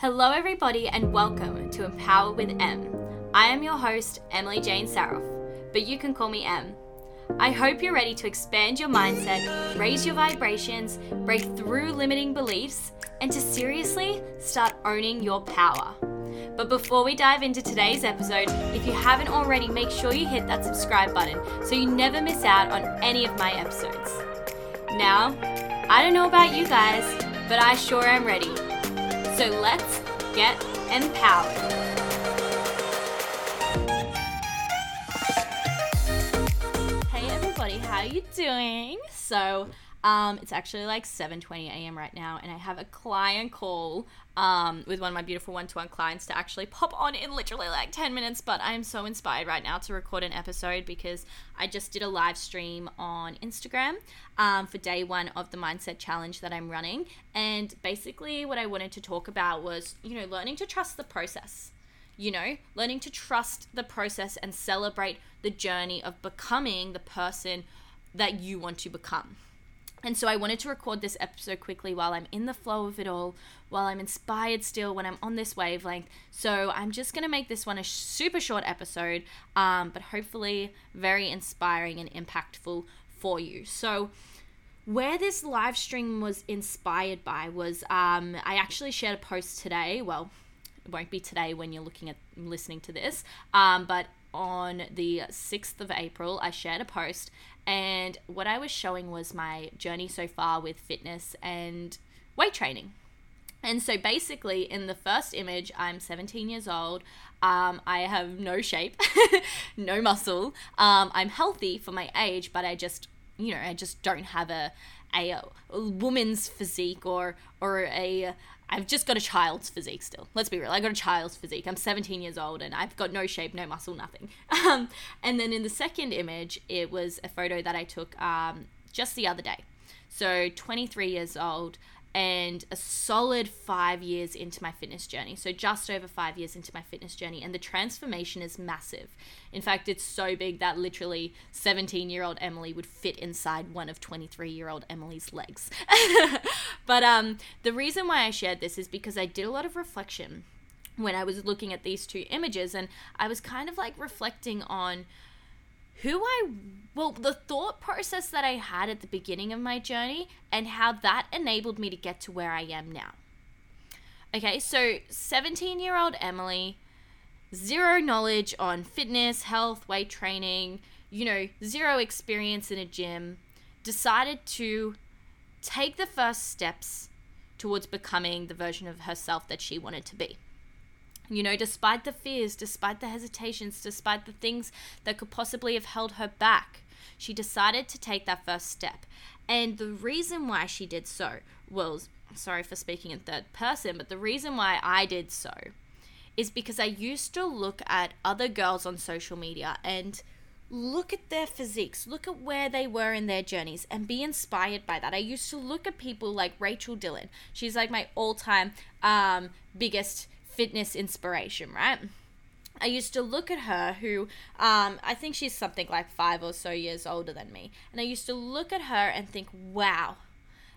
Hello, everybody, and welcome to Empower with M. I am your host, Emily Jane Saroff, but you can call me M. I hope you're ready to expand your mindset, raise your vibrations, break through limiting beliefs, and to seriously start owning your power. But before we dive into today's episode, if you haven't already, make sure you hit that subscribe button so you never miss out on any of my episodes. Now, I don't know about you guys, but I sure am ready. So let's get empowered. Hey everybody, how you doing? So, um, it's actually like 7:20 a.m. right now, and I have a client call um, with one of my beautiful one-to-one clients to actually pop on in literally like 10 minutes. But I am so inspired right now to record an episode because I just did a live stream on Instagram um, for day one of the mindset challenge that I'm running, and basically what I wanted to talk about was you know learning to trust the process you know, learning to trust the process and celebrate the journey of becoming the person that you want to become. And so I wanted to record this episode quickly while I'm in the flow of it all, while I'm inspired still, when I'm on this wavelength. So I'm just going to make this one a super short episode, um, but hopefully very inspiring and impactful for you. So, where this live stream was inspired by was um, I actually shared a post today. Well, it won't be today when you're looking at listening to this, um, but on the 6th of April, I shared a post and what I was showing was my journey so far with fitness and weight training. And so basically, in the first image, I'm 17 years old. Um, I have no shape, no muscle. Um, I'm healthy for my age, but I just, you know, I just don't have a, a, a woman's physique or or a I've just got a child's physique still. Let's be real. I got a child's physique. I'm 17 years old and I've got no shape, no muscle, nothing. Um, and then in the second image, it was a photo that I took um, just the other day. So 23 years old and a solid five years into my fitness journey. So, just over five years into my fitness journey, and the transformation is massive. In fact, it's so big that literally 17 year old Emily would fit inside one of 23 year old Emily's legs. but um, the reason why I shared this is because I did a lot of reflection when I was looking at these two images, and I was kind of like reflecting on who I well, the thought process that I had at the beginning of my journey and how that enabled me to get to where I am now. Okay, so 17 year old Emily, zero knowledge on fitness, health, weight training, you know, zero experience in a gym, decided to take the first steps towards becoming the version of herself that she wanted to be. You know, despite the fears, despite the hesitations, despite the things that could possibly have held her back, she decided to take that first step. And the reason why she did so was sorry for speaking in third person, but the reason why I did so is because I used to look at other girls on social media and look at their physiques, look at where they were in their journeys, and be inspired by that. I used to look at people like Rachel Dillon. She's like my all time um, biggest fitness inspiration, right? I used to look at her, who um, I think she's something like five or so years older than me, and I used to look at her and think, wow,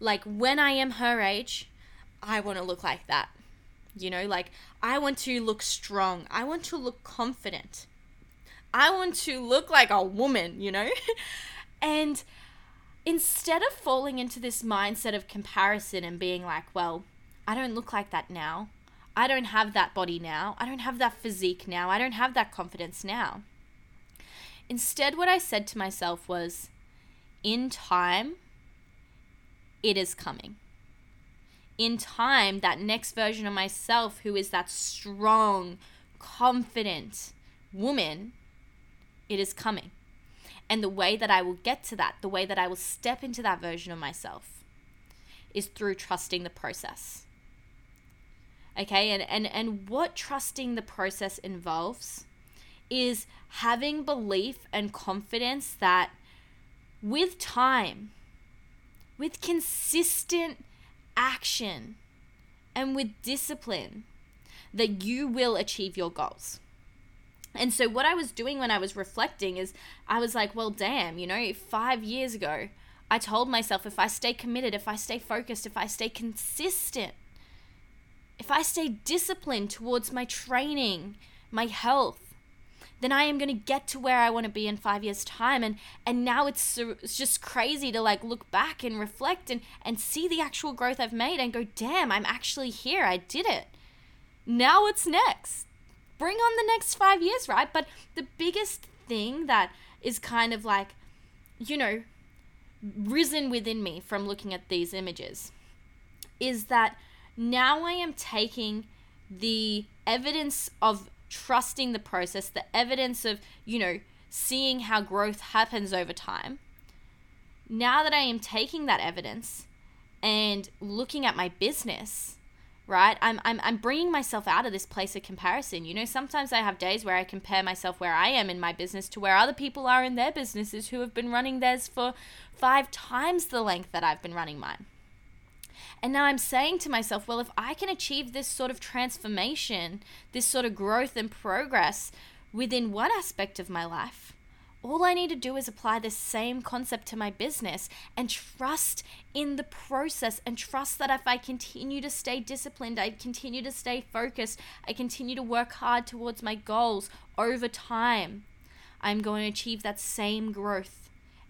like when I am her age, I want to look like that. You know, like I want to look strong, I want to look confident, I want to look like a woman, you know? and instead of falling into this mindset of comparison and being like, well, I don't look like that now. I don't have that body now. I don't have that physique now. I don't have that confidence now. Instead, what I said to myself was, in time, it is coming. In time, that next version of myself, who is that strong, confident woman, it is coming. And the way that I will get to that, the way that I will step into that version of myself, is through trusting the process okay and and and what trusting the process involves is having belief and confidence that with time with consistent action and with discipline that you will achieve your goals. And so what i was doing when i was reflecting is i was like well damn you know 5 years ago i told myself if i stay committed if i stay focused if i stay consistent if I stay disciplined towards my training, my health, then I am going to get to where I want to be in 5 years time. And and now it's, it's just crazy to like look back and reflect and and see the actual growth I've made and go damn I'm actually here. I did it. Now what's next. Bring on the next 5 years right? But the biggest thing that is kind of like you know risen within me from looking at these images is that now I am taking the evidence of trusting the process, the evidence of, you know, seeing how growth happens over time. Now that I am taking that evidence and looking at my business, right? I'm, I'm, I'm bringing myself out of this place of comparison. You know, sometimes I have days where I compare myself where I am in my business to where other people are in their businesses who have been running theirs for five times the length that I've been running mine. And now I'm saying to myself, well, if I can achieve this sort of transformation, this sort of growth and progress within one aspect of my life, all I need to do is apply this same concept to my business and trust in the process and trust that if I continue to stay disciplined, I continue to stay focused, I continue to work hard towards my goals over time, I'm going to achieve that same growth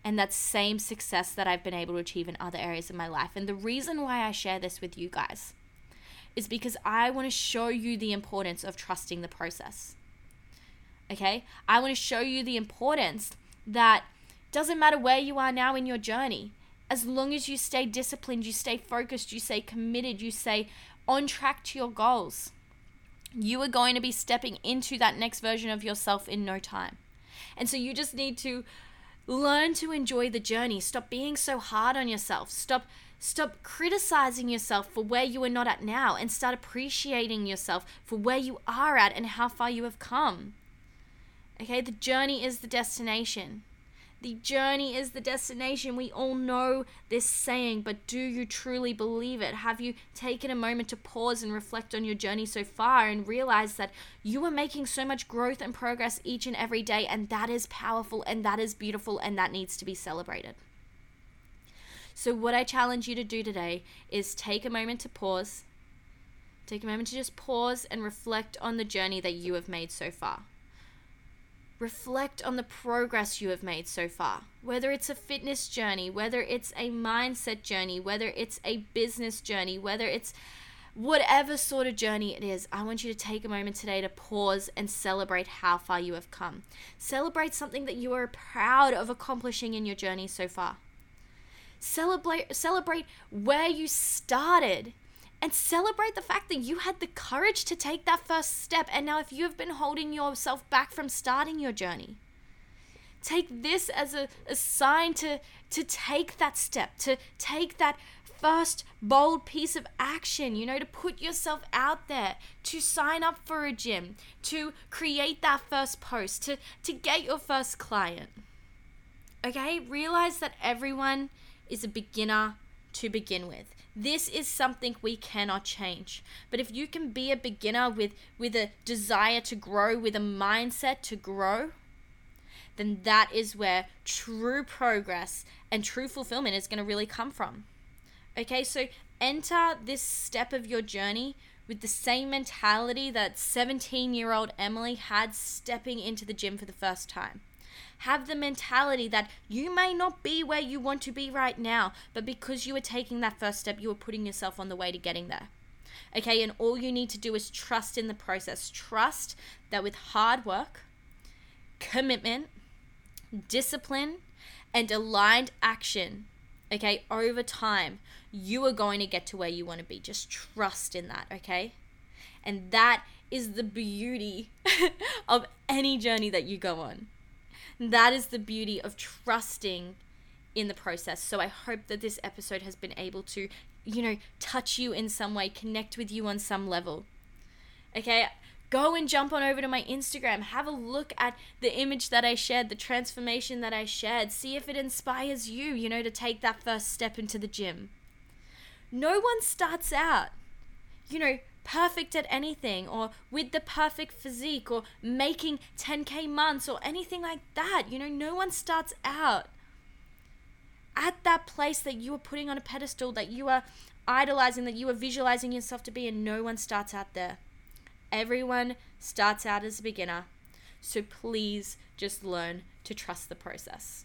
and that same success that I've been able to achieve in other areas of my life. And the reason why I share this with you guys is because I want to show you the importance of trusting the process. Okay? I want to show you the importance that doesn't matter where you are now in your journey, as long as you stay disciplined, you stay focused, you stay committed, you stay on track to your goals, you are going to be stepping into that next version of yourself in no time. And so you just need to Learn to enjoy the journey. Stop being so hard on yourself. Stop stop criticizing yourself for where you are not at now and start appreciating yourself for where you are at and how far you have come. Okay, the journey is the destination. The journey is the destination. We all know this saying, but do you truly believe it? Have you taken a moment to pause and reflect on your journey so far and realize that you are making so much growth and progress each and every day, and that is powerful and that is beautiful and that needs to be celebrated? So, what I challenge you to do today is take a moment to pause. Take a moment to just pause and reflect on the journey that you have made so far. Reflect on the progress you have made so far. Whether it's a fitness journey, whether it's a mindset journey, whether it's a business journey, whether it's whatever sort of journey it is, I want you to take a moment today to pause and celebrate how far you have come. Celebrate something that you are proud of accomplishing in your journey so far. Celebrate celebrate where you started and celebrate the fact that you had the courage to take that first step. And now, if you have been holding yourself back from starting your journey, take this as a, a sign to, to take that step, to take that first bold piece of action, you know, to put yourself out there, to sign up for a gym, to create that first post, to, to get your first client. Okay? Realize that everyone is a beginner to begin with. This is something we cannot change. But if you can be a beginner with, with a desire to grow, with a mindset to grow, then that is where true progress and true fulfillment is going to really come from. Okay, so enter this step of your journey with the same mentality that 17 year old Emily had stepping into the gym for the first time. Have the mentality that you may not be where you want to be right now, but because you are taking that first step, you are putting yourself on the way to getting there. Okay, and all you need to do is trust in the process. Trust that with hard work, commitment, discipline, and aligned action, okay, over time, you are going to get to where you want to be. Just trust in that, okay? And that is the beauty of any journey that you go on. That is the beauty of trusting in the process. So I hope that this episode has been able to, you know, touch you in some way, connect with you on some level. Okay, go and jump on over to my Instagram. Have a look at the image that I shared, the transformation that I shared. See if it inspires you, you know, to take that first step into the gym. No one starts out, you know, perfect at anything or with the perfect physique or making 10k months or anything like that. You know, no one starts out at that place that you are putting on a pedestal, that you are idolizing, that you are visualizing yourself to be, and no one starts out there. Everyone starts out as a beginner. So please just learn to trust the process.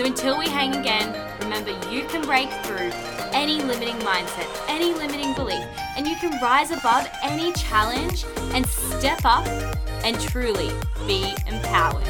So until we hang again, remember you can break through any limiting mindset, any limiting belief, and you can rise above any challenge and step up and truly be empowered.